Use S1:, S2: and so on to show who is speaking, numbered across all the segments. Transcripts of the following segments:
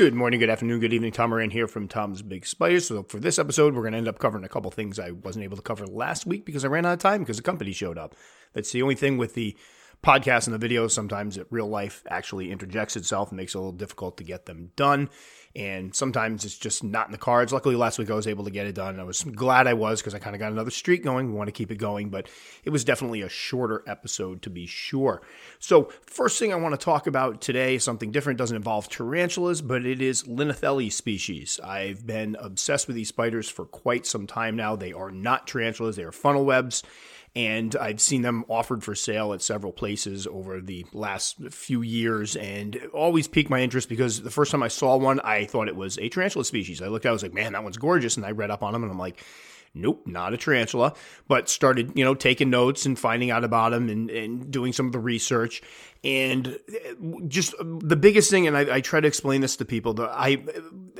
S1: Good morning, good afternoon, good evening. Tom Moran here from Tom's Big Spiders. So for this episode, we're going to end up covering a couple things I wasn't able to cover last week because I ran out of time because the company showed up. That's the only thing with the podcast and the videos. Sometimes it, real life actually interjects itself and makes it a little difficult to get them done and sometimes it's just not in the cards. Luckily, last week I was able to get it done. I was glad I was because I kind of got another streak going. We want to keep it going, but it was definitely a shorter episode to be sure. So, first thing I want to talk about today, something different, doesn't involve tarantulas, but it is Linothele species. I've been obsessed with these spiders for quite some time now. They are not tarantulas, they are funnel webs and I've seen them offered for sale at several places over the last few years and always piqued my interest because the first time I saw one, I thought it was a tarantula species. I looked at it, I was like, man, that one's gorgeous. And I read up on them and I'm like, nope, not a tarantula, but started, you know, taking notes and finding out about them and, and doing some of the research. And just the biggest thing, and I, I try to explain this to people, that I,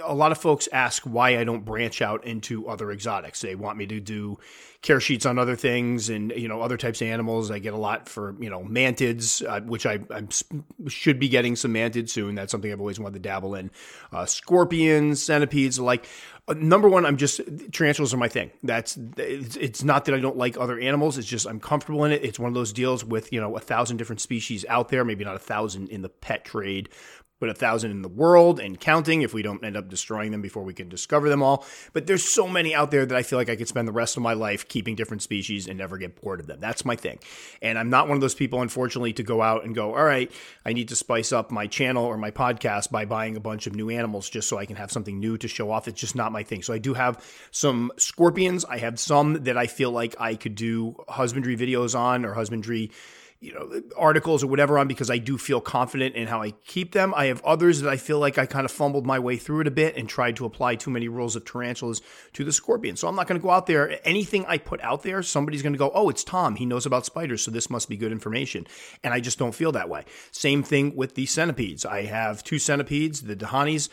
S1: a lot of folks ask why I don't branch out into other exotics. They want me to do care sheets on other things and you know other types of animals. I get a lot for you know mantids, uh, which I, I, should be getting some mantids soon. That's something I've always wanted to dabble in. Uh, scorpions, centipedes, like uh, number one, I'm just tarantulas are my thing. That's it's, it's not that I don't like other animals. It's just I'm comfortable in it. It's one of those deals with you know a thousand different species out there, maybe not a thousand in the pet trade, but a thousand in the world and counting if we don't end up destroying them before we can discover them all. But there's so many out there that I feel like I could spend the rest of my life keeping different species and never get bored of them. That's my thing. And I'm not one of those people, unfortunately, to go out and go, all right, I need to spice up my channel or my podcast by buying a bunch of new animals just so I can have something new to show off. It's just not my thing. So I do have some scorpions. I have some that I feel like I could do husbandry videos on or husbandry you know articles or whatever on because I do feel confident in how I keep them. I have others that I feel like I kind of fumbled my way through it a bit and tried to apply too many rules of tarantulas to the scorpion. So I'm not going to go out there. Anything I put out there, somebody's going to go, "Oh, it's Tom. He knows about spiders, so this must be good information." And I just don't feel that way. Same thing with the centipedes. I have two centipedes, the dehaanis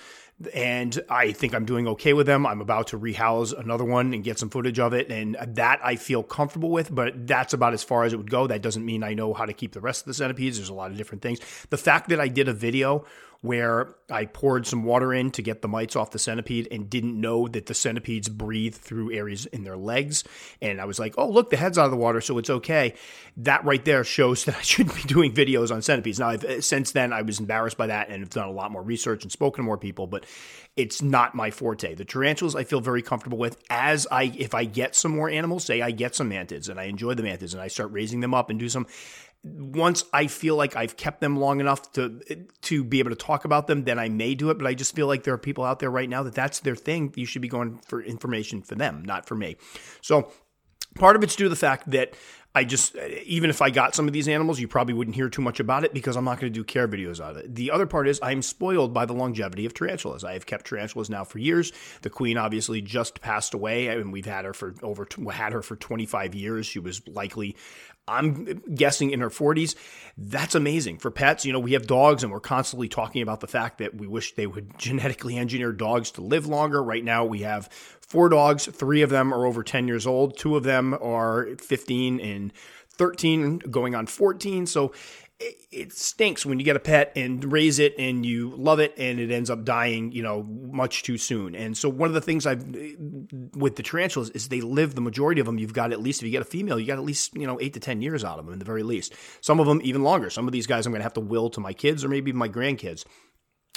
S1: and I think I'm doing okay with them. I'm about to rehouse another one and get some footage of it, and that I feel comfortable with, but that's about as far as it would go. That doesn't mean I know how to keep the rest of the centipedes. There's a lot of different things. The fact that I did a video where I poured some water in to get the mites off the centipede and didn't know that the centipedes breathe through areas in their legs. And I was like, oh, look, the head's out of the water, so it's okay. That right there shows that I shouldn't be doing videos on centipedes. Now, I've, uh, since then, I was embarrassed by that and have done a lot more research and spoken to more people, but it's not my forte. The tarantulas I feel very comfortable with. As I, if I get some more animals, say I get some mantids and I enjoy the mantids and I start raising them up and do some once I feel like I've kept them long enough to to be able to talk about them, then I may do it. But I just feel like there are people out there right now that that's their thing. You should be going for information for them, not for me. So part of it's due to the fact that I just, even if I got some of these animals, you probably wouldn't hear too much about it because I'm not going to do care videos on it. The other part is I'm spoiled by the longevity of tarantulas. I have kept tarantulas now for years. The queen obviously just passed away, and we've had her for over had her for 25 years. She was likely I'm guessing in her 40s. That's amazing for pets. You know, we have dogs and we're constantly talking about the fact that we wish they would genetically engineer dogs to live longer. Right now, we have four dogs. Three of them are over 10 years old. Two of them are 15 and 13, going on 14. So it stinks when you get a pet and raise it and you love it and it ends up dying, you know, much too soon. And so one of the things I've with the tarantulas is they live the majority of them. You've got at least if you get a female, you got at least you know eight to ten years out of them in the very least. Some of them even longer. Some of these guys I'm going to have to will to my kids or maybe my grandkids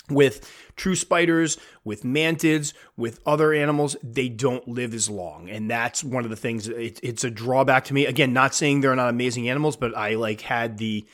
S1: with true spiders, with mantids, with other animals, they don't live as long. And that's one of the things, it, it's a drawback to me. Again, not saying they're not amazing animals, but I like had the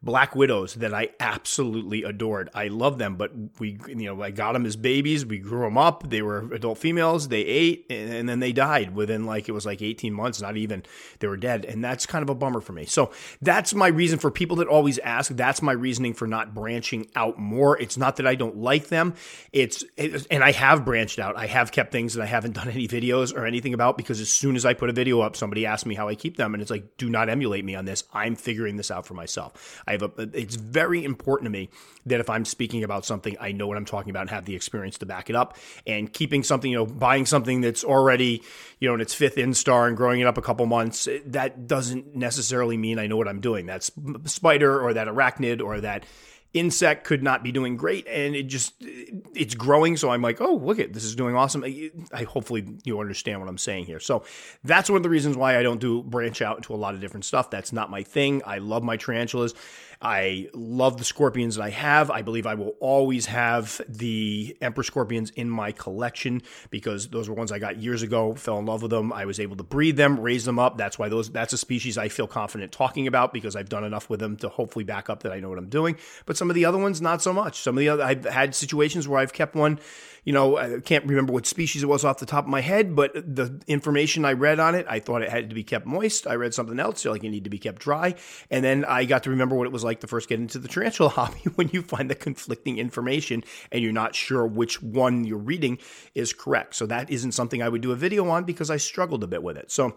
S1: black widows that I absolutely adored. I love them, but we, you know, I got them as babies. We grew them up. They were adult females. They ate, and, and, then they died within like it was like 18 months. Not even they were dead, and that's kind of a bummer for me. So that's my reason for people that always ask. That's my reasoning for not branching out more. It's not that I don't like them. It's it, and I have branched out. I have kept things that I haven't done any videos or anything about because as soon as I put a video up, somebody asked me how I keep them, and it's like, do not emulate me on this. I'm figuring this out for myself. I have a, it's very important to me that if I'm speaking about something, I know what I'm talking about and have the experience to back it up. And keeping something, you know, buying something that's already, you know, in its fifth instar and growing it up a couple months, eh, that doesn't necessarily mean I know what I'm doing. That's spider or that arachnid or that insect could not be doing great and it just it's growing so i'm like oh look at this is doing awesome. I, I, hopefully you understand what i'm saying here. So that's one of the reasons why i don't do branch out into a lot of different stuff. That's not my thing. I love my tarantulas I love the scorpions that I have. I believe I will always have the emperor scorpions in my collection because those were ones I got years ago, fell in love with them. I was able to breed them, raise them up. That's why those that's a species I feel confident talking about because I've done enough with them to hopefully back up that I know what I'm doing. But some of the other ones, not so much. Some of the other I've had situations where I've kept one you know, I can't remember what species it was off the top of my head, but the information I read on it, I thought it had to be kept moist. I read something else, like it needed to be kept dry. And then I got to remember what it was like to first get into the tarantula hobby when you find the conflicting information and you're not sure which one you're reading is correct. So that isn't something I would do a video on because I struggled a bit with it. So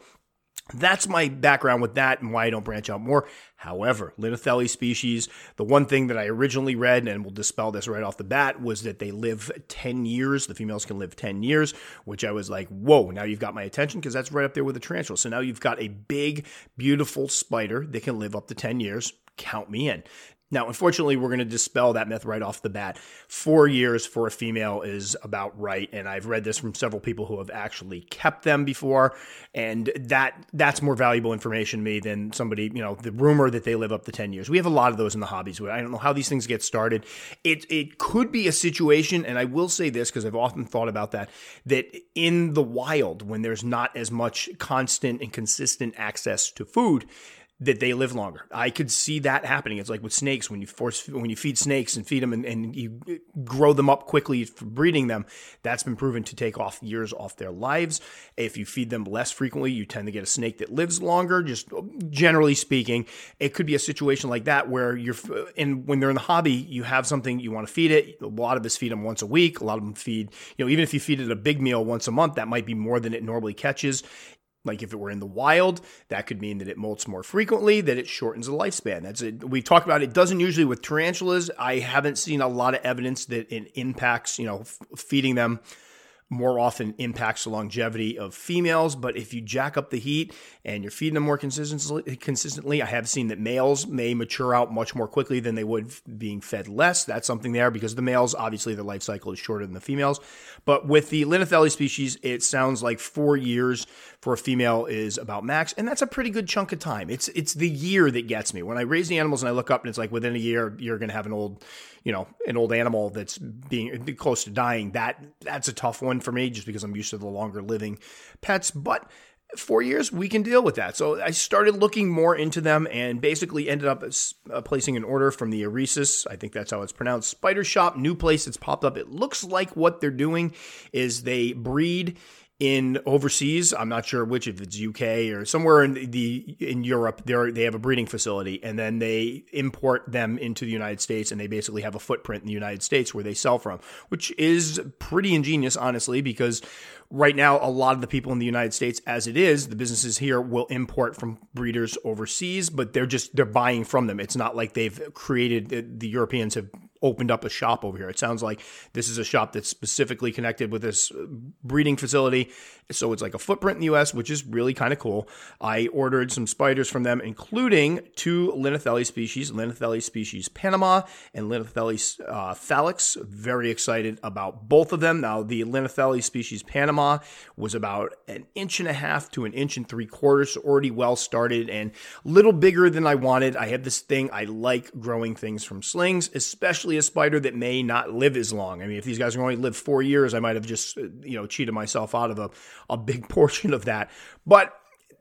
S1: that's my background with that and why I don't branch out more. However, Linothele species, the one thing that I originally read, and will dispel this right off the bat, was that they live 10 years. The females can live 10 years, which I was like, whoa, now you've got my attention because that's right up there with the tarantula. So now you've got a big, beautiful spider that can live up to 10 years. Count me in. Now, unfortunately, we're going to dispel that myth right off the bat. Four years for a female is about right, and I've read this from several people who have actually kept them before, and that that's more valuable information to me than somebody, you know, the rumor that they live up to ten years. We have a lot of those in the hobbies. I don't know how these things get started. It it could be a situation, and I will say this because I've often thought about that that in the wild, when there's not as much constant and consistent access to food that they live longer. I could see that happening. It's like with snakes when you force when you feed snakes and feed them and, and you grow them up quickly for breeding them. That's been proven to take off years off their lives. If you feed them less frequently, you tend to get a snake that lives longer. Just generally speaking, it could be a situation like that where you're and when they're in the hobby, you have something you want to feed it. A lot of us feed them once a week. A lot of them feed you know even if you feed it a big meal once a month, that might be more than it normally catches. Like if it were in the wild, that could mean that it molts more frequently, that it shortens the lifespan. That's it. We talked about it doesn't usually with tarantulas. I haven't seen a lot of evidence that it impacts, you know, f- feeding them more often impacts the longevity of females. But if you jack up the heat and you're feeding them more consistently, consistently, I have seen that males may mature out much more quickly than they would being fed less. That's something there because the males, obviously, their life cycle is shorter than the females. But with the Linothele species, it sounds like four years for a female is about max, and that's a pretty good chunk of time. It's it's the year that gets me. When I raise the animals and I look up and it's like within a year you're going to have an old you know an old animal that's being close to dying that that's a tough one for me just because i'm used to the longer living pets. But four years we can deal with that. So i started looking more into them and basically ended up uh, placing an order from the Aresis i think that's how it's pronounced. Spider shop new place that's popped up. It looks like what they're doing is they breed in overseas. I'm not sure which, if it's UK or somewhere in the in Europe. They they have a breeding facility, and then they import them into the United States, and they basically have a footprint in the United States where they sell from, which is pretty ingenious, honestly, because right now a lot of the people in the United States, as it is, the businesses here will import from breeders overseas, but they're just they're buying from them. It's not like they've created the Europeans have opened up a shop over here. It sounds like this is a shop that's specifically connected with this breeding facility. So it's like a footprint in the US, which is really kind of cool. I ordered some spiders from them, including two Linothele species, Linothele species Panama and Linothele uh, fallax. Very excited about both of them. Now, the Linothele species Panama was about an inch and a half to an inch and three quarters, so already well started and a little bigger than I wanted. I have this thing, I like growing things from slings, especially especially a spider that may not live as long. I mean, if these guys are going to live four years, I might have just, uh, you know, cheated myself out of a, a big portion of that. But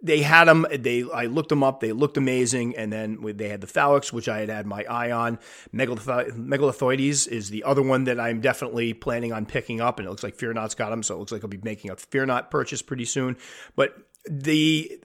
S1: they had them. They I looked them up. They looked amazing. And then they had the fallax, which I had had my eye on. Megatheloides is the other one that I'm definitely planning on picking up. And it looks like Fear Not's got them, so it looks like I'll be making a Fear Not purchase pretty soon. But the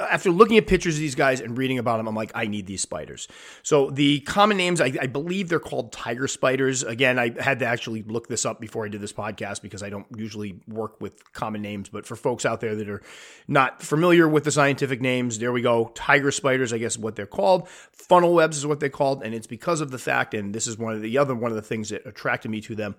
S1: after looking at pictures of these guys and reading about them, I'm like, I need these spiders. So the common names, I, I, believe they're called tiger spiders. Again, I had to actually look this up before I did this podcast because I don't usually work with common names. But for folks out there that are not familiar with the scientific names, there we go. Tiger spiders, I guess, what they're called. Funnel webs is what they're called, and it's because of the fact, and this is one of the other one of the things that attracted me to them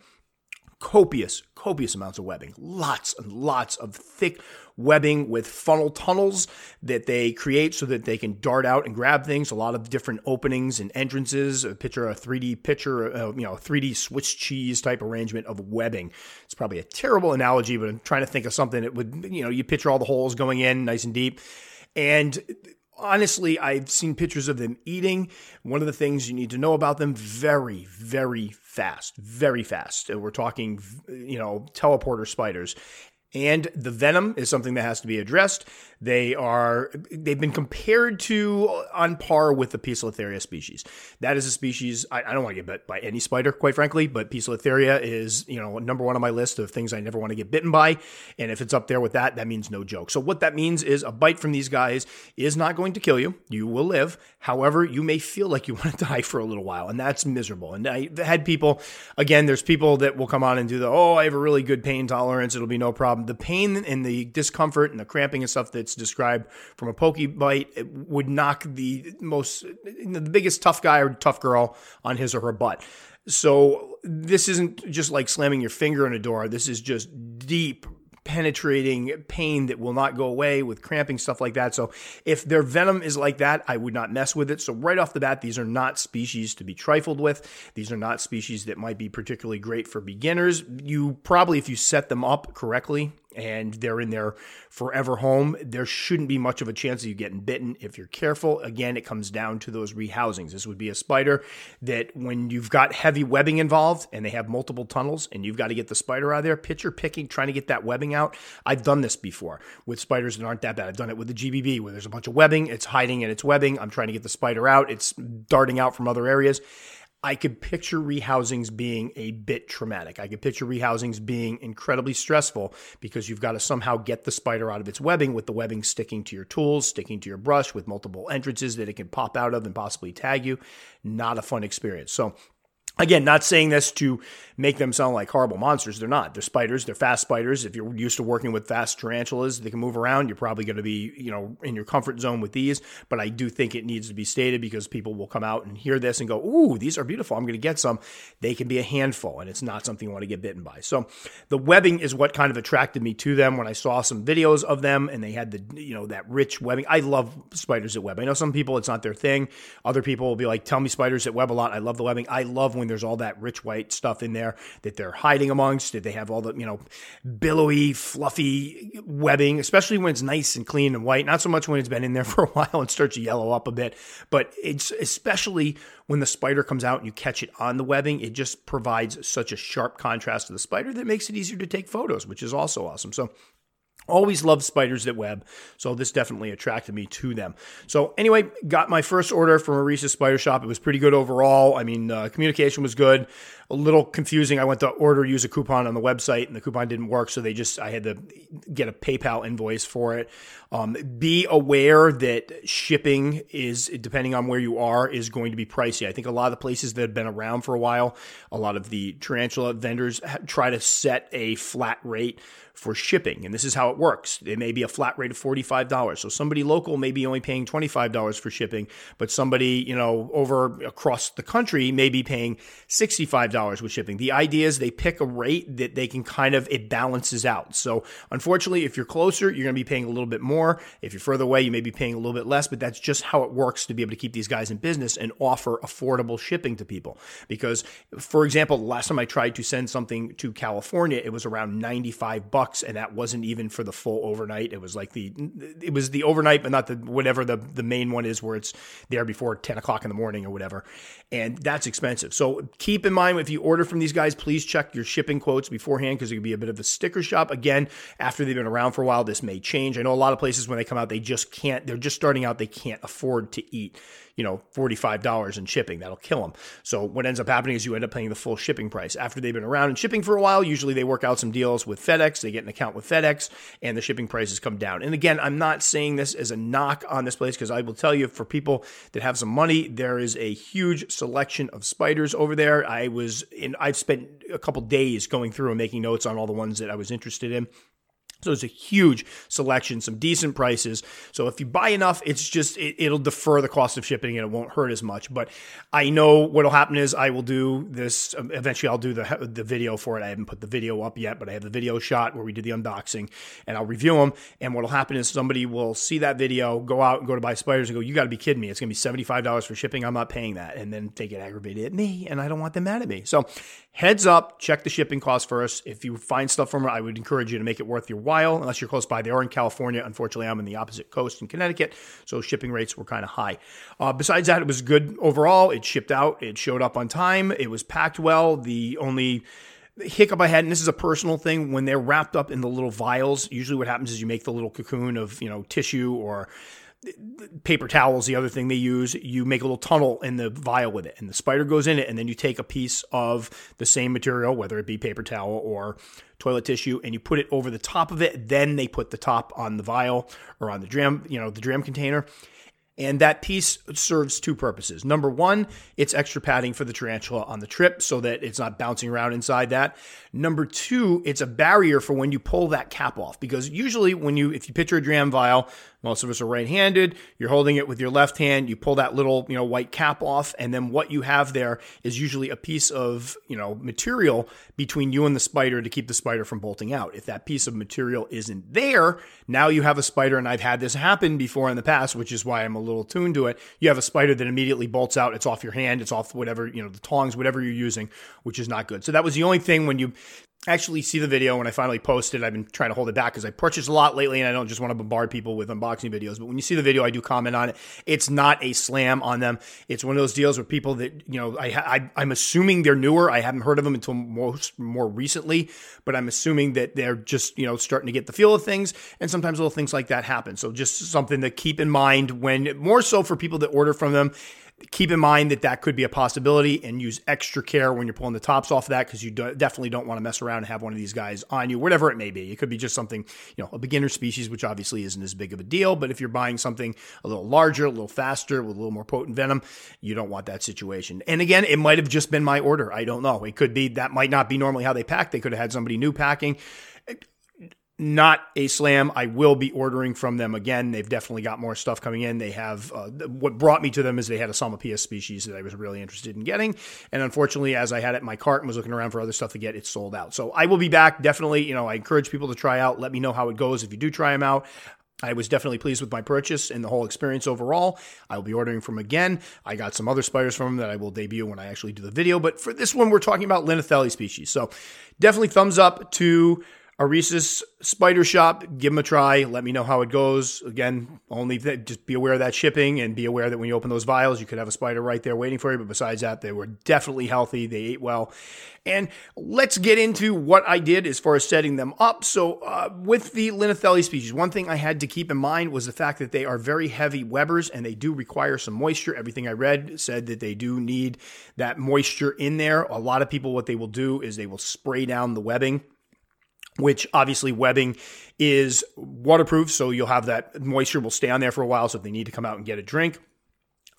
S1: copious, copious amounts of webbing, lots and lots of thick webbing with funnel tunnels that they create so that they can dart out and grab things. A lot of different openings and entrances. A picture a 3D picture, uh, you know, 3D Swiss cheese type arrangement of webbing. It's probably a terrible analogy, but I'm trying to think of something that would, you know, you picture all the holes going in nice and deep. And honestly, I've seen pictures of them eating. One of the things you need to know about them very, very fast, very fast. We're talking, you know, teleporter spiders. And the venom is something that has to be addressed. They are they've been compared to on par with the Poecilotheria species. That is a species I, I don't want to get bit by any spider, quite frankly, but Poecilotheria is you know number one on my list of things I never want to get bitten by. And if it's up there with that, that means no joke. So what that means is a bite from these guys is not going to kill you. You will live. However, you may feel like you want to die for a little while, and that's miserable. And I had people again. There's people that will come on and do the oh I have a really good pain tolerance. It'll be no problem. Um, the pain and the discomfort and the cramping and stuff that's described from a pokey bite would knock the most, the biggest tough guy or tough girl on his or her butt. So this isn't just like slamming your finger in a door. This is just deep, penetrating pain that will not go away with cramping stuff like that. So if their venom is like that, I would not mess with it. So right off the bat, these are not species to be trifled with. These are not species that might be particularly great for beginners. You probably, if you set them up correctly, and they're in their forever home, there shouldn't be much of a chance of you getting bitten if you're careful. Again, it comes down to those rehousings. This would be a spider that when you've got heavy webbing involved and they have multiple tunnels and you've got to get the spider out of there, picture picking, trying to get that webbing out. I've done this before with spiders that aren't that bad. I've done it with the GBB where there's a bunch of webbing, it's hiding in its webbing. I'm trying to get the spider out, it's darting out from other areas. I could picture rehousings being a bit traumatic. I could picture rehousings being incredibly stressful because you've got to somehow get the spider out of its webbing with the webbing sticking to your tools, sticking to your brush with multiple entrances that it can pop out of and possibly tag you. Not a fun experience. So, Again, not saying this to make them sound like horrible monsters. They're not. They're spiders. They're fast spiders. If you're used to working with fast tarantulas, they can move around. You're probably going to be, you know, in your comfort zone with these. But I do think it needs to be stated because people will come out and hear this and go, "Ooh, these are beautiful. I'm going to get some." They can be a handful, and it's not something you want to get bitten by. So, the webbing is what kind of attracted me to them when I saw some videos of them, and they had the, you know, that rich webbing. I love spiders that web. I know some people it's not their thing. Other people will be like, "Tell me spiders that web a lot." I love the webbing. I love when there's all that rich white stuff in there that they're hiding amongst. Did they have all the, you know, billowy, fluffy webbing, especially when it's nice and clean and white? Not so much when it's been in there for a while and starts to yellow up a bit, but it's especially when the spider comes out and you catch it on the webbing, it just provides such a sharp contrast to the spider that makes it easier to take photos, which is also awesome. So Always loved spiders that web, so this definitely attracted me to them. So anyway, got my first order from Maurice's Spider Shop. It was pretty good overall. I mean, uh, communication was good. A little confusing. I went to order, use a coupon on the website, and the coupon didn't work, so they just I had to get a PayPal invoice for it. Um, be aware that shipping is, depending on where you are, is going to be pricey. I think a lot of the places that have been around for a while, a lot of the tarantula vendors try to set a flat rate for shipping. And this is how it works. It may be a flat rate of $45. So somebody local may be only paying $25 for shipping, but somebody, you know, over across the country may be paying $65 with shipping. The idea is they pick a rate that they can kind of, it balances out. So unfortunately, if you're closer, you're going to be paying a little bit more. If you're further away, you may be paying a little bit less, but that's just how it works to be able to keep these guys in business and offer affordable shipping to people. Because, for example, the last time I tried to send something to California, it was around 95 bucks and that wasn't even for the full overnight. It was like the it was the overnight, but not the whatever the the main one is where it's there before ten o'clock in the morning or whatever, and that's expensive. So keep in mind if you order from these guys, please check your shipping quotes beforehand because it could be a bit of a sticker shop. Again, after they've been around for a while, this may change. I know a lot of places when they come out, they just can't. They're just starting out. They can't afford to eat you know, $45 in shipping. That'll kill them. So what ends up happening is you end up paying the full shipping price. After they've been around and shipping for a while, usually they work out some deals with FedEx. They get an account with FedEx and the shipping prices come down. And again, I'm not saying this as a knock on this place because I will tell you for people that have some money, there is a huge selection of spiders over there. I was in, I've spent a couple days going through and making notes on all the ones that I was interested in. So it's a huge selection, some decent prices. So if you buy enough, it's just it, will defer the cost of shipping and it won't hurt as much. But I know what'll happen is I will do this. Um, eventually, I'll do the the video for it. I haven't put the video up yet, but I have the video shot where we did the unboxing, and I'll review them. And what'll happen is somebody will see that video, go out and go to buy spiders, and go, "You got to be kidding me! It's gonna be seventy five dollars for shipping. I'm not paying that." And then they get aggravated at me, and I don't want them mad at me. So heads up, check the shipping cost first. If you find stuff from it, I would encourage you to make it worth your while, unless you're close by. They are in California. Unfortunately, I'm in the opposite coast in Connecticut, so shipping rates were kind of high. Uh, besides that, it was good overall. It shipped out. It showed up on time. It was packed well. The only hiccup I had, and this is a personal thing, when they're wrapped up in the little vials, usually what happens is you make the little cocoon of, you know, tissue or paper towels, the other thing they use, you make a little tunnel in the vial with it, and the spider goes in it, and then you take a piece of the same material, whether it be paper towel or toilet tissue, and you put it over the top of it. Then they put the top on the vial or on the dram, you know, the dram container. And that piece serves two purposes. Number one, it's extra padding for the tarantula on the trip so that it's not bouncing around inside that. Number two, it's a barrier for when you pull that cap off because usually when you, if you picture a dram vial, most of us are right-handed. You're holding it with your left hand. You pull that little, you know, white cap off, and then what you have there is usually a piece of, you know, material between you and the spider to keep the spider from bolting out. If that piece of material isn't there, now you have a spider, and I've had this happen before in the past, which is why I'm a little tuned to it. You have a spider that immediately bolts out. It's off your hand. It's off whatever, you know, the tongs, whatever you're using, which is not good. So that was the only thing when you actually see the video when I finally post it. I've been trying to hold it back because I purchased a lot lately and I don't just want to bombard people with unboxing videos. But when you see the video, I do comment on it. It's not a slam on them. It's one of those deals where people that, you know, I, I, am assuming they're newer. I haven't heard of them until most more recently, but I'm assuming that they're just, you know, starting to get the feel of things. And sometimes little things like that happen. So just something to keep in mind when more so for people that order from them keep in mind that that could be a possibility and use extra care when you're pulling the tops off of that because you do, definitely don't want to mess around and have one of these guys on you, whatever it may be. It could be just something, you know, a beginner species, which obviously isn't as big of a deal. But if you're buying something a little larger, a little faster, with a little more potent venom, you don't want that situation. And again, it might have just been my order. I don't know. It could be that might not be normally how they pack. They could have had somebody new packing not a slam. I will be ordering from them again. They've definitely got more stuff coming in. They have uh, what brought me to them is they had a Psalmopoeus species that I was really interested in getting, and unfortunately, as I had it in my cart and was looking around for other stuff to get, it sold out. So I will be back. Definitely, you know, I encourage people to try out. Let me know how it goes if you do try them out. I was definitely pleased with my purchase and the whole experience overall. I will be ordering from again. I got some other spiders from them that I will debut when I actually do the video. But for this one, we're talking about Linothele species. So definitely thumbs up to Aresis Spider Shop, give them a try. Let me know how it goes. Again, only th- just be aware of that shipping and be aware that when you open those vials, you could have a spider right there waiting for you. But besides that, they were definitely healthy. They ate well. And let's get into what I did as far as setting them up. So, uh, with the Linothele species, one thing I had to keep in mind was the fact that they are very heavy webbers and they do require some moisture. Everything I read said that they do need that moisture in there. A lot of people, what they will do is they will spray down the webbing which obviously webbing is waterproof, so you'll have that moisture will stay on there for a while. So if they need to come out and get a drink,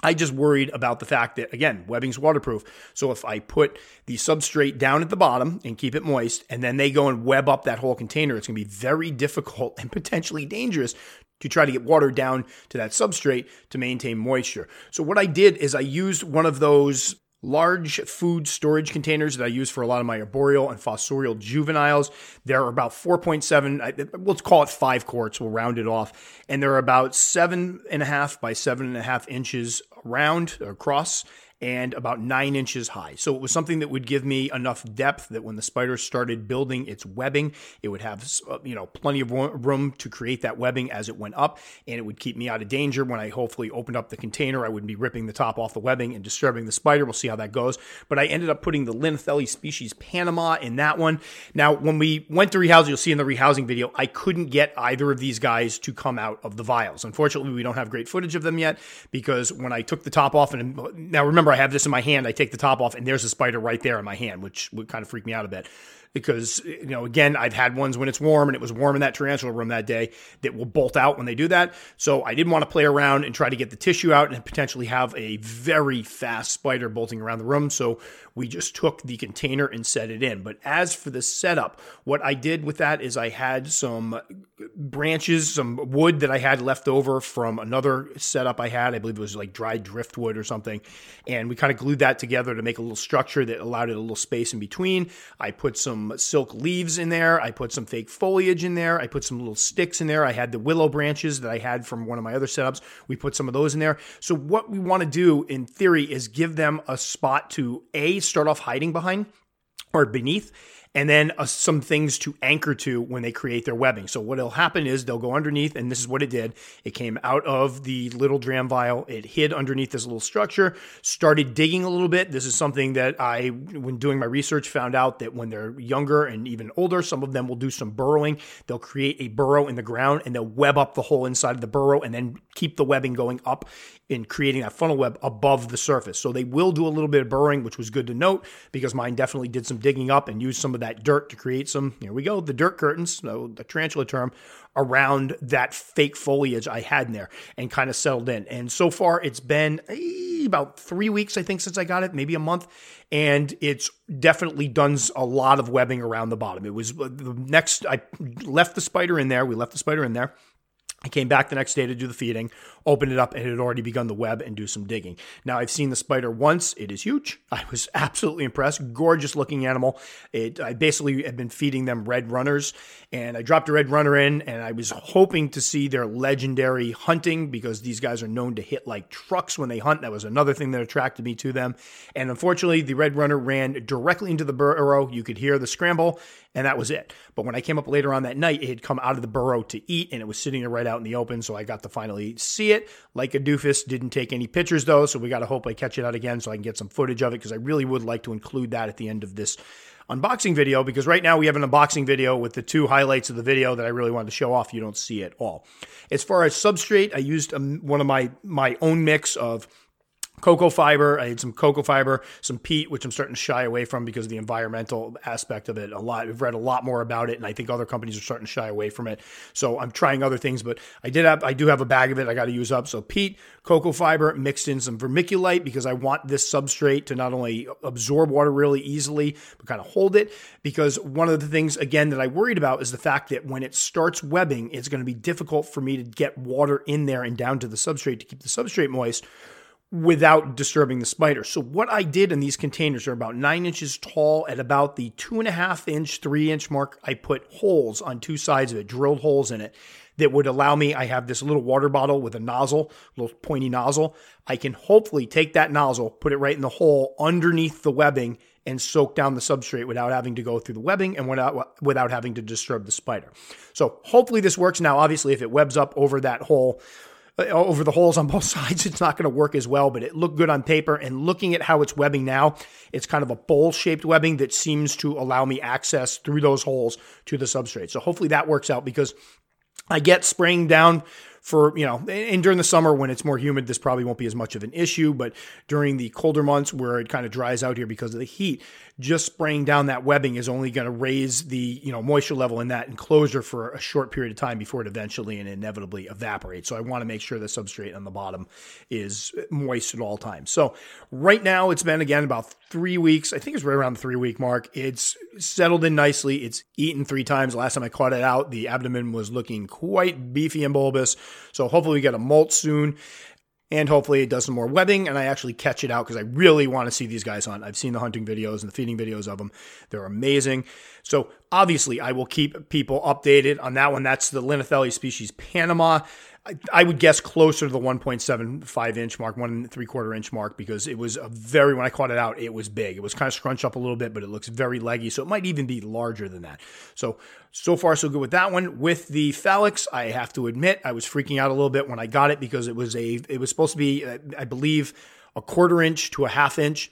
S1: I just worried about the fact that again, webbing's waterproof. So if I put the substrate down at the bottom and keep it moist, and then they go and web up that whole container, it's going to be very difficult and potentially dangerous to try to get water down to that substrate to maintain moisture. So what I did is I used one of those large food storage containers that I use for a lot of my arboreal and fossorial juveniles. They're about 4.7, let's call it five quarts, we'll round it off. And they're about seven and a half by seven and a half inches around across and about nine inches high. So it was something that would give me enough depth that when the spider started building its webbing, it would have uh, you know plenty of room to create that webbing as it went up, and it would keep me out of danger when I hopefully opened up the container. I wouldn't be ripping the top off the webbing and disturbing the spider. We'll see how that goes. But I ended up putting the Linothele species Panama in that one. Now, when we went to rehouse, you'll see in the rehousing video, I couldn't get either of these guys to come out of the vials. Unfortunately, we don't have great footage of them yet because when I took the top off, and now remember I have this in my hand. I take the top off, and there's a spider right there in my hand, which would kind of freak me out a bit because you know again I've had ones when it's warm and it was warm in that tarantula room that day that will bolt out when they do that. So I didn't want to play around and try to get the tissue out and potentially have a very fast spider bolting around the room. So we just took the container and set it in. But as for the setup, what I did with that is I had some branches, some wood that I had left over from another setup I had. I believe it was like dried driftwood or something. And we kind of glued that together to make a little structure that allowed it a little space in between. I put some silk leaves in there. I put some fake foliage in there. I put some little sticks in there. I had the willow branches that I had from one of my other setups. We put some of those in there. So what we want to do in theory is give them a spot to A, start off hiding behind or beneath and then uh, some things to anchor to when they create their webbing. So what'll happen is they'll go underneath, and this is what it did. It came out of the little dram vial. It hid underneath this little structure, started digging a little bit. This is something that I, when doing my research, found out that when they're younger and even older, some of them will do some burrowing. They'll create a burrow in the ground and they'll web up the hole inside of the burrow and then keep the webbing going up in creating that funnel web above the surface. So they will do a little bit of burrowing, which was good to note because mine definitely did some digging up and used some of that dirt to create some, here we go, the dirt curtains, so the tarantula term, around that fake foliage I had in there and kind of settled in. And so far, it's been eh, about three weeks, I think, since I got it, maybe a month. And it's definitely done a lot of webbing around the bottom. It was uh, the next, I left the spider in there. We left the spider in there. I came back the next day to do the feeding, opened it up, and it had already begun the web and do some digging. Now, I've seen the spider once. It is huge. I was absolutely impressed. Gorgeous looking animal. It, I basically had been feeding them red runners, and I dropped a red runner in, and I was hoping to see their legendary hunting because these guys are known to hit like trucks when they hunt. That was another thing that attracted me to them. And unfortunately, the red runner ran directly into the burrow. You could hear the scramble, and that was it. But when I came up later on that night, it had come out of the burrow to eat, and it was sitting right out in the open. So I got to finally see it. Like a doofus, didn't take any pictures though. So we got to hope I catch it out again so I can get some footage of it because I really would like to include that at the end of this unboxing video because right now we have an unboxing video with the two highlights of the video that I really wanted to show off. You don't see it all. As far as substrate, I used um, one of my my own mix of cocoa fiber. I had some cocoa fiber, some peat, which I'm starting to shy away from because of the environmental aspect of it. A lot, I've read a lot more about it, and I think other companies are starting to shy away from it. So I'm trying other things, but I did have, I do have a bag of it. I got to use up. So peat, cocoa fiber, mixed in some vermiculite because I want this substrate to not only absorb water really easily, but kind of hold it. Because one of the things again that I worried about is the fact that when it starts webbing, it's going to be difficult for me to get water in there and down to the substrate to keep the substrate moist without disturbing the spider. So what I did in these containers are about nine inches tall at about the two and a half inch, three inch mark. I put holes on two sides of it, drilled holes in it that would allow me. I have this little water bottle with a nozzle, little pointy nozzle. I can hopefully take that nozzle, put it right in the hole underneath the webbing and soak down the substrate without having to go through the webbing and without without having to disturb the spider. So hopefully this works. Now, obviously, if it webs up over that hole, Uh, over the holes on both sides, it's not going to work as well, but it looked good on paper. And looking at how it's webbing now, it's kind of a bowl shaped webbing that seems to allow me access through those holes to the substrate. So hopefully that works out because I get spraying down for, you know, and during the summer when it's more humid, this probably won't be as much of an issue. But during the colder months where it kind of dries out here because of the heat, just spraying down that webbing is only going to raise the, you know, moisture level in that enclosure for a short period of time before it eventually and inevitably evaporates. So I want to make sure the substrate on the bottom is moist at all times. So right now it's been again about three weeks. I think it's right around the three week mark. It's settled in nicely. It's eaten three times. Last time I caught it out, the abdomen was looking quite beefy and bulbous. So hopefully we get a molt soon. And hopefully it does some more webbing and I actually catch it out because I really want to see these guys hunt. I've seen the hunting videos and the feeding videos of them. They're amazing. So obviously I will keep people updated on that one. That's the Linothele species Panama. I, would guess closer to the 1.75 inch mark, one and three quarter inch mark, because it was a very, when I caught it out, it was big. It was kind of scrunched up a little bit, but it looks very leggy. So it might even be larger than that. So, so far, so good with that one. With the Fallax, I have to admit, I was freaking out a little bit when I got it because it was a, it was supposed to be, I believe, a quarter inch to a half inch.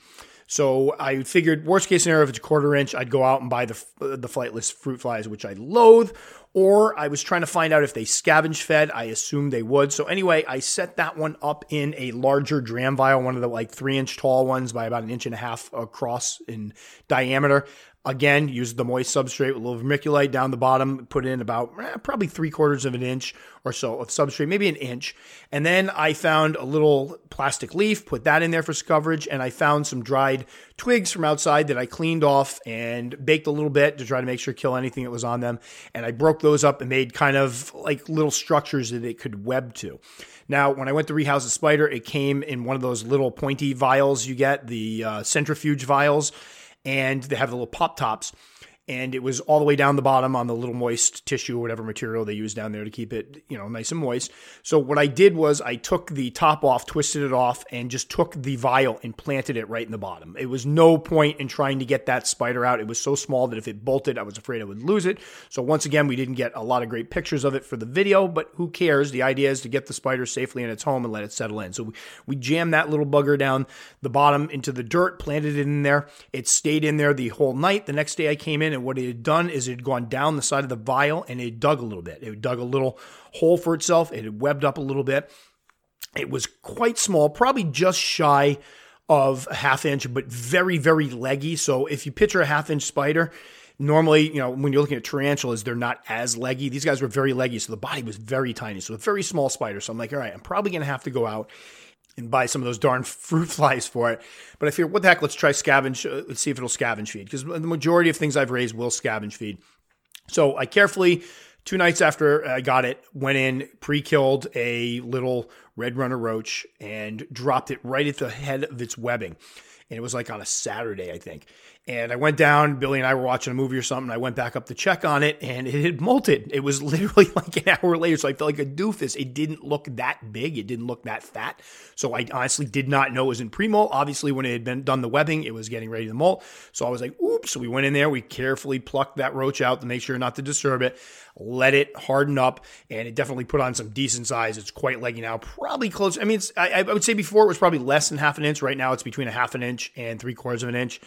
S1: So I figured, worst case scenario, if it's a quarter inch, I'd go out and buy the the flightless fruit flies, which I loathe. Or I was trying to find out if they scavenge fed. I assumed they would. So anyway, I set that one up in a larger dram vial, one of the like three inch tall ones by about an inch and a half across in diameter. Again, use the moist substrate with a little vermiculite down the bottom, put in about eh, probably three quarters of an inch or so of substrate, maybe an inch. And then I found a little plastic leaf, put that in there for coverage, and I found some dried twigs from outside that I cleaned off and baked a little bit to try to make sure kill anything that was on them. And I broke those up and made kind of like little structures that it could web to. Now, when I went to rehouse the spider, it came in one of those little pointy vials you get, the uh, centrifuge vials, and they have the little pop tops and it was all the way down the bottom on the little moist tissue or whatever material they use down there to keep it, you know, nice and moist. So what I did was I took the top off, twisted it off, and just took the vial and planted it right in the bottom. It was no point in trying to get that spider out. It was so small that if it bolted, I was afraid I would lose it. So once again, we didn't get a lot of great pictures of it for the video, but who cares? The idea is to get the spider safely in its home and let it settle in. So we, we jammed that little bugger down the bottom into the dirt, planted it in there. It stayed in there the whole night. The next day I came in and what it had done is it had gone down the side of the vial and it dug a little bit. It dug a little hole for itself. It had webbed up a little bit. It was quite small, probably just shy of a half inch, but very, very leggy. So if you picture a half inch spider, normally, you know, when you're looking at tarantulas, they're not as leggy. These guys were very leggy, so the body was very tiny. So a very small spider. So I'm like, all right, I'm probably going to have to go out and buy some of those darn fruit flies for it. But I figured, what the heck, let's try scavenge, uh, let's see if it'll scavenge feed, because the majority of things I've raised will scavenge feed. So I carefully, two nights after I got it, went in, pre killed a little red runner roach and dropped it right at the head of its webbing. And it was like on a Saturday, I think. And I went down, Billy and I were watching a movie or something. I went back up to check on it and it had molted. It was literally like an hour later. So I felt like a doofus. It didn't look that big. It didn't look that fat. So I honestly did not know it was in pre molt. Obviously, when it had been done the webbing, it was getting ready to molt. So I was like, oops. So we went in there. We carefully plucked that roach out to make sure not to disturb it, let it harden up, and it definitely put on some decent size. It's quite leggy now, probably close. I mean, I, I would say before it was probably less than half an inch. Right now, it's between a half an inch and three quarters of an inch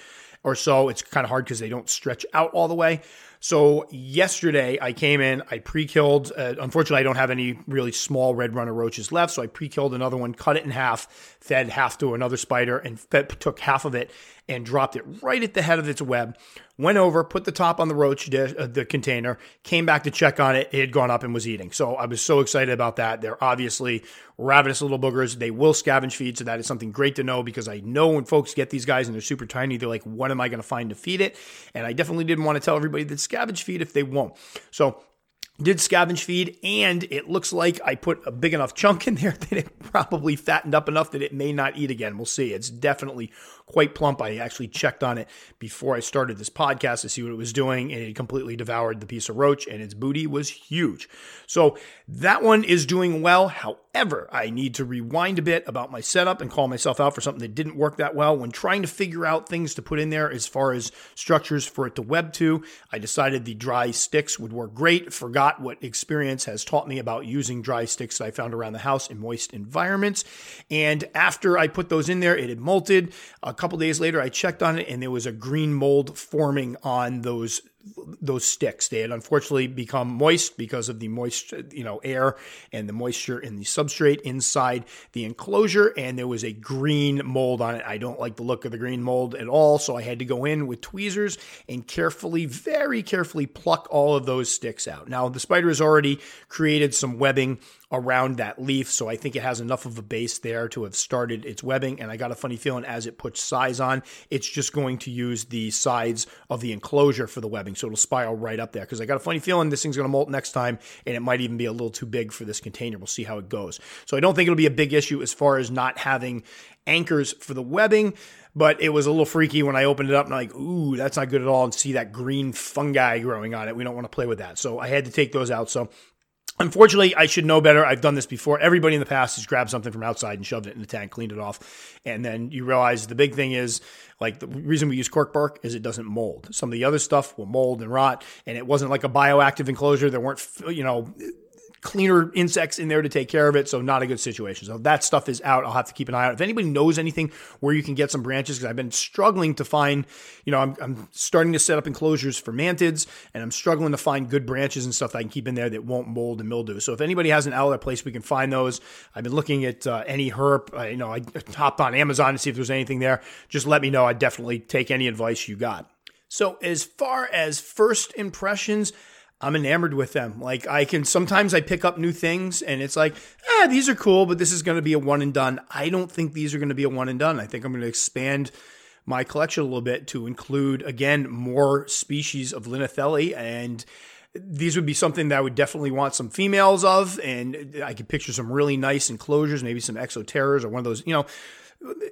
S1: or so. It's kind of hard because they don't stretch out all the way. So yesterday I came in, I pre-killed. Uh, unfortunately, I don't have any really small red runner roaches left, so I pre-killed another one, cut it in half, fed half to another spider, and fed, took half of it and dropped it right at the head of its web. Went over, put the top on the roach dish, uh, the container, came back to check on it. It had gone up and was eating. So I was so excited about that. They're obviously ravenous little boogers. They will scavenge feed, so that is something great to know because I know when folks get these guys and they're super tiny, they're like, "What am I going to find to feed it?" And I definitely didn't want to tell everybody that scavenge feed if they won't. So did scavenge feed, and it looks like I put a big enough chunk in there that it probably fattened up enough that it may not eat again. We'll see. It's definitely quite plump. I actually checked on it before I started this podcast to see what it was doing, and it completely devoured the piece of roach, and its booty was huge. So that one is doing well. However, I need to rewind a bit about my setup and call myself out for something that didn't work that well. When trying to figure out things to put in there as far as structures for it to web to, I decided the dry sticks would work great. Forgot what experience has taught me about using dry sticks that I found around the house in moist environments. And after I put those in there, it had molted. A couple days later, I checked on it and there was a green mold forming on those those sticks. They had unfortunately become moist because of the moist, you know, air and the moisture in the substrate inside the enclosure. And there was a green mold on it. I don't like the look of the green mold at all. So I had to go in with tweezers and carefully, very carefully pluck all of those sticks out. Now, the spider has already created some webbing around that leaf. So I think it has enough of a base there to have started its webbing. And I got a funny feeling as it puts size on, it's just going to use the sides of the enclosure for the webbing. So it'll spiral right up there. Because I got a funny feeling this thing's going to molt next time and it might even be a little too big for this container. We'll see how it goes. So I don't think it'll be a big issue as far as not having anchors for the webbing but it was a little freaky when I opened it up and I'm like, ooh, that's not good at all. And see that green fungi growing on it. We don't want to play with that. So I had to take those out. So Unfortunately, I should know better. I've done this before. Everybody in the past has grabbed something from outside and shoved it in the tank, cleaned it off. And then you realize the big thing is like the reason we use cork bark is it doesn't mold. Some of the other stuff will mold and rot. And it wasn't like a bioactive enclosure. There weren't, you know, cleaner insects in there to take care of it. So not a good situation. So that stuff is out. I'll have to keep an eye out. If anybody knows anything where you can get some branches, because I've been struggling to find, you know, I'm, I'm, starting to set up enclosures for mantids and I'm struggling to find good branches and stuff that I can keep in there that won't mold and mildew. So if anybody has an outlet place we can find those, I've been looking at uh, any herp. Uh, you know, I hopped on Amazon to see if there's anything there. Just let me know. I'd definitely take any advice you got. So, as far as first impressions, I'm enamored with them. Like I can sometimes I pick up new things and it's like, ah, these are cool, but this is going to be a one and done. I don't think these are going to be a one and done. I think I'm going to expand my collection a little bit to include again more species of Linothele and these would be something that I would definitely want some females of, and I could picture some really nice enclosures, maybe some exoterras or one of those, you know,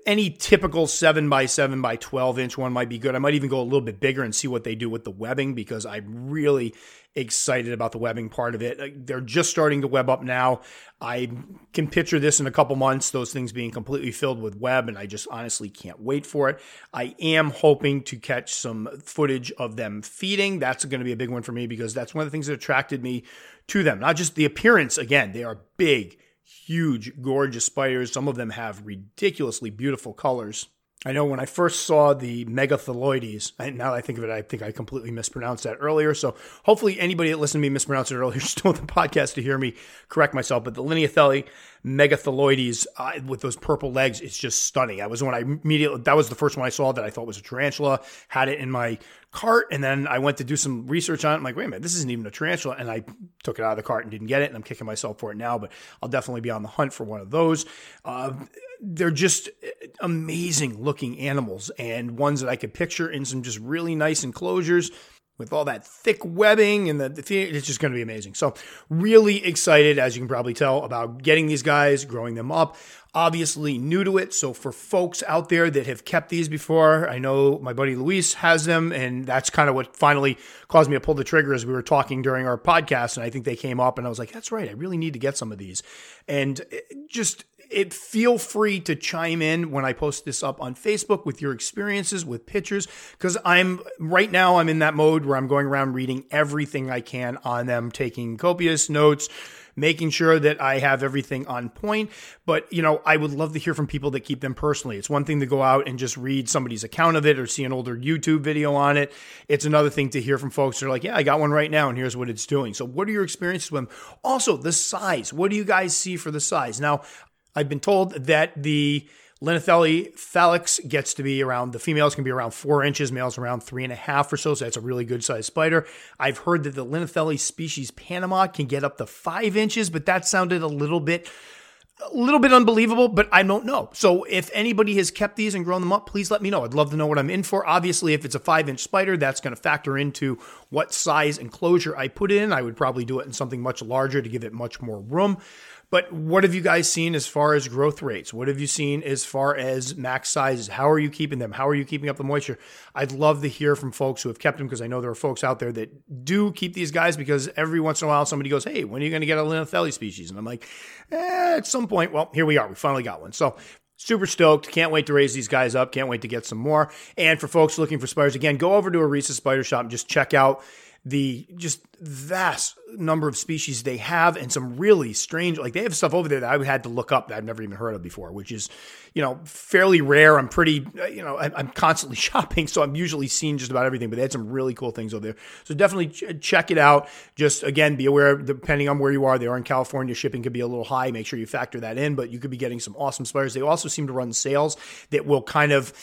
S1: any typical 7 by 7 by 12 inch one might be good. I might even go a little bit bigger and see what they do with the webbing because I'm really excited about the webbing part of it. They're just starting to web up now. I can picture this in a couple months, those things being completely filled with web, and I just honestly can't wait for it. I am hoping to catch some footage of them feeding. That's going to be a big one for me because that's one of the things that attracted me to them. Not just the appearance, again, they are big huge, gorgeous spiders. Some of them have ridiculously beautiful colors. I know when I first saw the Megatheloides, and now that I think of it, I think I completely mispronounced that earlier. So hopefully anybody that listened to me mispronounce it earlier still on the podcast to hear me correct myself. But the Linothele Megatheloides uh, with those purple legs, it's just stunning. That was when I immediately, that was the first one I saw that I thought was a tarantula, had it in my cart. And then I went to do some research on it. I'm like, wait a minute, this isn't even a tarantula. And I took it out of the cart and didn't get it. And I'm kicking myself for it now, but I'll definitely be on the hunt for one of those. Uh, they're just amazing looking animals and ones that I could picture in some just really nice enclosures with all that thick webbing and the, the it's just going to be amazing. So really excited, as you can probably tell, about getting these guys, growing them up. Obviously new to it. So for folks out there that have kept these before, I know my buddy Luis has them, and that's kind of what finally caused me to pull the trigger as we were talking during our podcast. And I think they came up, and I was like, that's right, I really need to get some of these. And eh, just it feel free to chime in when I post this up on Facebook with your experiences with pictures because I'm right now I'm in that mode where I'm going around reading everything I can on them, taking copious notes, making sure that I have everything on point. But, you know, I would love to hear from people that keep them personally. It's one thing to go out and just read somebody's account of it or see an older YouTube video on it. It's another thing to hear from folks that are like, yeah, I got one right now and here's what it's doing. So, what are your experiences with them? Also, the size. What do you guys see for the size? Now, I've been told that the Linothele fallax gets to be around, the females can be around four inches, males around three and a half or so. So that's a really good sized spider. I've heard that the Linothele species Panama can get up to five inches, but that sounded a little bit a little bit unbelievable, but I don't know. So if anybody has kept these and grown them up, please let me know. I'd love to know what I'm in for. Obviously, if it's a five inch spider, that's going to factor into what size enclosure I put in. I would probably do it in something much larger to give it much more room. But what have you guys seen as far as growth rates? What have you seen as far as max sizes? How are you keeping them? How are you keeping up the moisture? I'd love to hear from folks who have kept them because I know there are folks out there that do keep these guys because every once in a while somebody goes, Hey, when are you going to get a Linothele species? And I'm like, eh, at some point, well, here we are. We finally got one. So super stoked. Can't wait to raise these guys up. Can't wait to get some more. And for folks looking for spiders, again, go over to Orisa Spider Shop and just check out the just vast number of species they have and some really strange like they have stuff over there that I had to look up that I've never even heard of before which is you know fairly rare. I'm pretty uh, you know I'm constantly shopping so I'm usually seeing just about everything but they had some really cool things over there. So definitely ch- check it out. Just again be aware depending on where you are they are in California. Shipping could be a little high. Make sure you factor that in but you could be getting some awesome spiders. They also seem to run sales that will kind of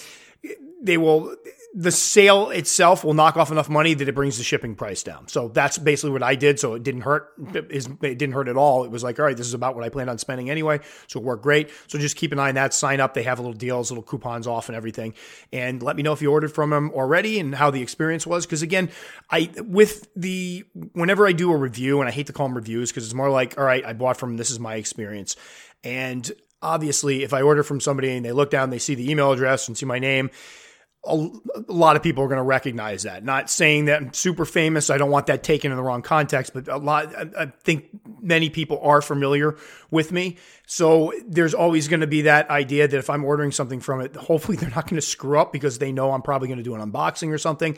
S1: they will the sale itself will knock off enough money that it brings the shipping price down. So that's basically what I did. So it didn't hurt. It didn't hurt at all. It was like, all right, this is about what I planned on spending anyway. So it worked great. So just keep an eye on that. Sign up. They have little deals, little coupons off, and everything. And let me know if you ordered from them already and how the experience was. Because again, I with the whenever I do a review, and I hate to call them reviews because it's more like, all right, I bought from. This is my experience, and obviously, if I order from somebody and they look down, they see the email address and see my name a, lot of people are going to recognize that. Not saying that I'm super famous. I don't want that taken in the wrong context, but a lot, I think many people are familiar with me. So there's always going to be that idea that if I'm ordering something from it, hopefully they're not going to screw up because they know I'm probably going to do an unboxing or something.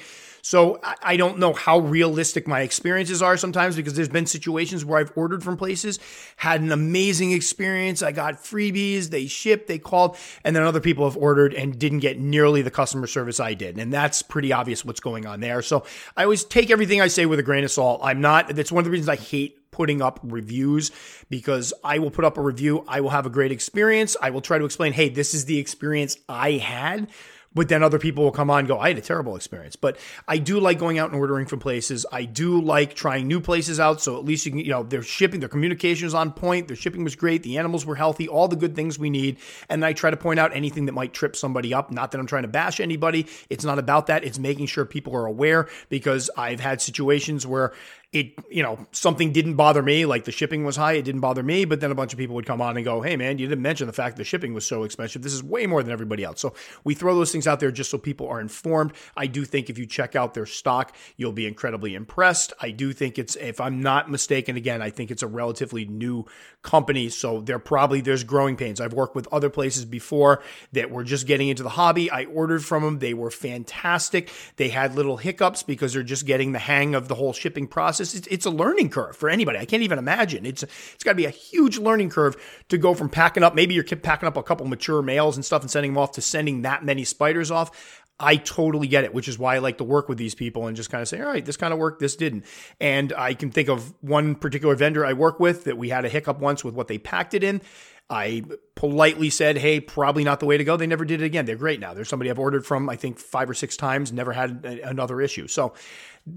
S1: So I don't know how realistic my experiences are sometimes because there's been situations where I've ordered from places, had an amazing experience. I got freebies, they shipped, they called, and then other people have ordered and didn't get nearly the customer service I did. And that's pretty obvious what's going on there. So I always take everything I say with a grain of salt. I'm not, that's one of the reasons I hate putting up reviews because I will put up a review. I will have a great experience. I will try to explain, hey, this is the experience I had but then other people will come on and go, I had a terrible experience. But I do like going out and ordering from places. I do like trying new places out. So at least you can, you know, their shipping, their communication is on point. Their shipping was great. The animals were healthy, all the good things we need. And I try to point out anything that might trip somebody up. Not that I'm trying to bash anybody. It's not about that. It's making sure people are aware because I've had situations where it, you know, something didn't bother me, like the shipping was high, it didn't bother me, but then a bunch of people would come on and go, hey man, you didn't mention the fact the shipping was so expensive. This is way more than everybody else. So we throw those things out there just so people are informed. I do think if you check out their stock, you'll be incredibly impressed. I do think it's, if I'm not mistaken, again, I think it's a relatively new company. So they're probably, there's growing pains. I've worked with other places before that were just getting into the hobby. I ordered from them. They were fantastic. They had little hiccups because they're just getting the hang of the whole shipping process process. It's, it's a learning curve for anybody. I can't even imagine. It's it's got to be a huge learning curve to go from packing up. Maybe you're packing up a couple mature males and stuff and sending them off to sending that many spiders off. I totally get it, which is why I like to work with these people and just kind of say, all right, this kind of worked, this didn't. And I can think of one particular vendor I work with that we had a hiccup once with what they packed it in. I politely said, hey, probably not the way to go. They never did it again. They're great now. There's somebody I've ordered from, I think, five or six times, never had another issue. So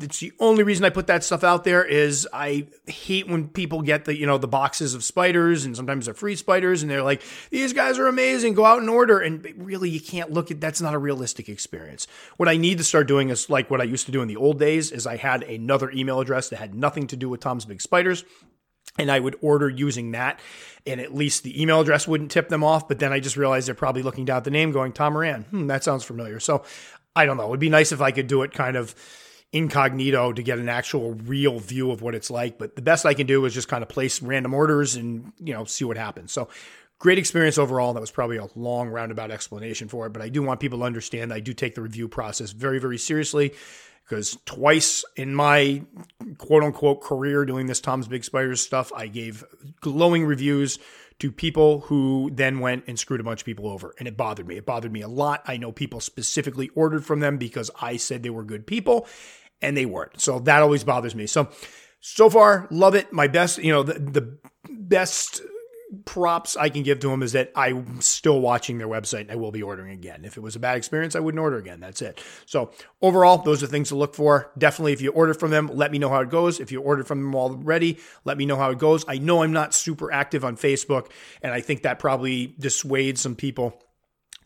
S1: it's the only reason I put that stuff out there is I hate when people get the, you know, the boxes of spiders and sometimes they're free spiders and they're like, these guys are amazing. Go out and order. And really, you can't look at that's not a realistic experience. What I need to start doing is like what I used to do in the old days is I had another email address that had nothing to do with Tom's Big Spiders and I would order using that, and at least the email address wouldn't tip them off. But then I just realized they're probably looking down at the name, going Tom Moran. Hmm, that sounds familiar. So I don't know. It would be nice if I could do it kind of incognito to get an actual real view of what it's like. But the best I can do is just kind of place random orders and, you know, see what happens. So great experience overall. That was probably a long roundabout explanation for it, but I do want people to understand I do take the review process very, very seriously because twice in my quote unquote career doing this Tom's Big Spiders stuff, I gave glowing reviews to people who then went and screwed a bunch of people over. And it bothered me. It bothered me a lot. I know people specifically ordered from them because I said they were good people and they weren't. So that always bothers me. So, so far, love it. My best, you know, the, the best props I can give to them is that I'm still watching their website and I will be ordering again. If it was a bad experience, I wouldn't order again. That's it. So overall, those are things to look for. Definitely, if you order from them, let me know how it goes. If you ordered from them already, let me know how it goes. I know I'm not super active on Facebook, and I think that probably dissuades some people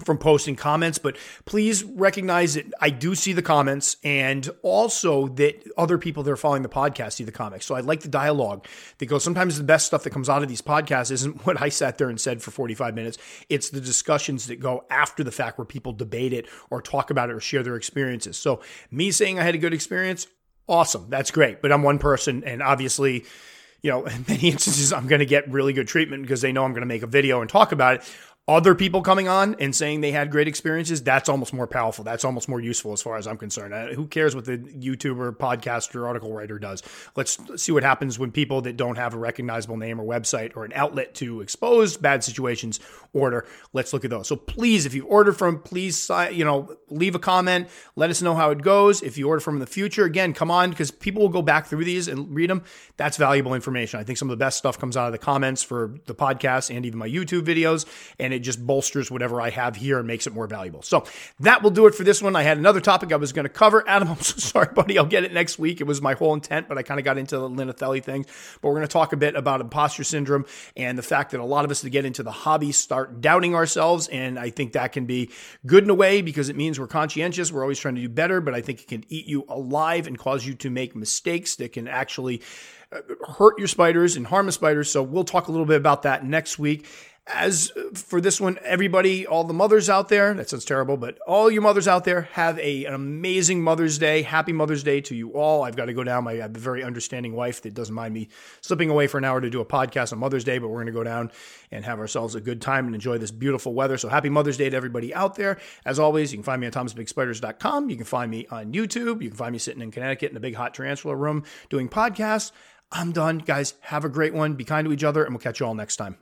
S1: from posting comments, but please recognize that I do see the comments and also that other people that are following the podcast see the comments. So I like the dialogue because sometimes the best stuff that comes out of these podcasts isn't what I sat there and said for 45 minutes. It's the discussions that go after the fact where people debate it or talk about it or share their experiences. So me saying I had a good experience, awesome. That's great. But I'm one person and obviously, you know, in many instances, I'm going to get really good treatment because they know I'm going to make a video and talk about it other people coming on and saying they had great experiences, that's almost more powerful. That's almost more useful as far as I'm concerned. Uh, who cares what the YouTuber, podcaster, article writer does? Let's see what happens when people that don't have a recognizable name or website or an outlet to expose bad situations order. Let's look at those. So please, if you order from, please, you know, leave a comment. Let us know how it goes. If you order from in the future, again, come on because people will go back through these and read them. That's valuable information. I think some of the best stuff comes out of the comments for the podcast and even my YouTube videos. And it just bolsters whatever I have here and makes it more valuable. So that will do it for this one. I had another topic I was going to cover. Adam, I'm so sorry, buddy. I'll get it next week. It was my whole intent, but I kind of got into the Linothele thing. But we're going to talk a bit about imposter syndrome and the fact that a lot of us to get into the hobby start doubting ourselves. And I think that can be good in a way because it means we're conscientious. We're always trying to do better, but I think it can eat you alive and cause you to make mistakes that can actually uh, hurt your spiders and harm the spiders. So we'll talk a little bit about that next week as for this one, everybody, all the mothers out there, that sounds terrible, but all you mothers out there, have a, an amazing Mother's Day. Happy Mother's Day to you all. I've got to go down. I have a very understanding wife that doesn't mind me slipping away for an hour to do a podcast on Mother's Day, but we're going to go down and have ourselves a good time and enjoy this beautiful weather. So happy Mother's Day to everybody out there. As always, you can find me on tomsbigspiders.com. You can find me on YouTube. You can find me sitting in Connecticut in a big hot tarantula room doing podcasts. I'm done. Guys, have a great one. Be kind to each other, and we'll catch you all next time.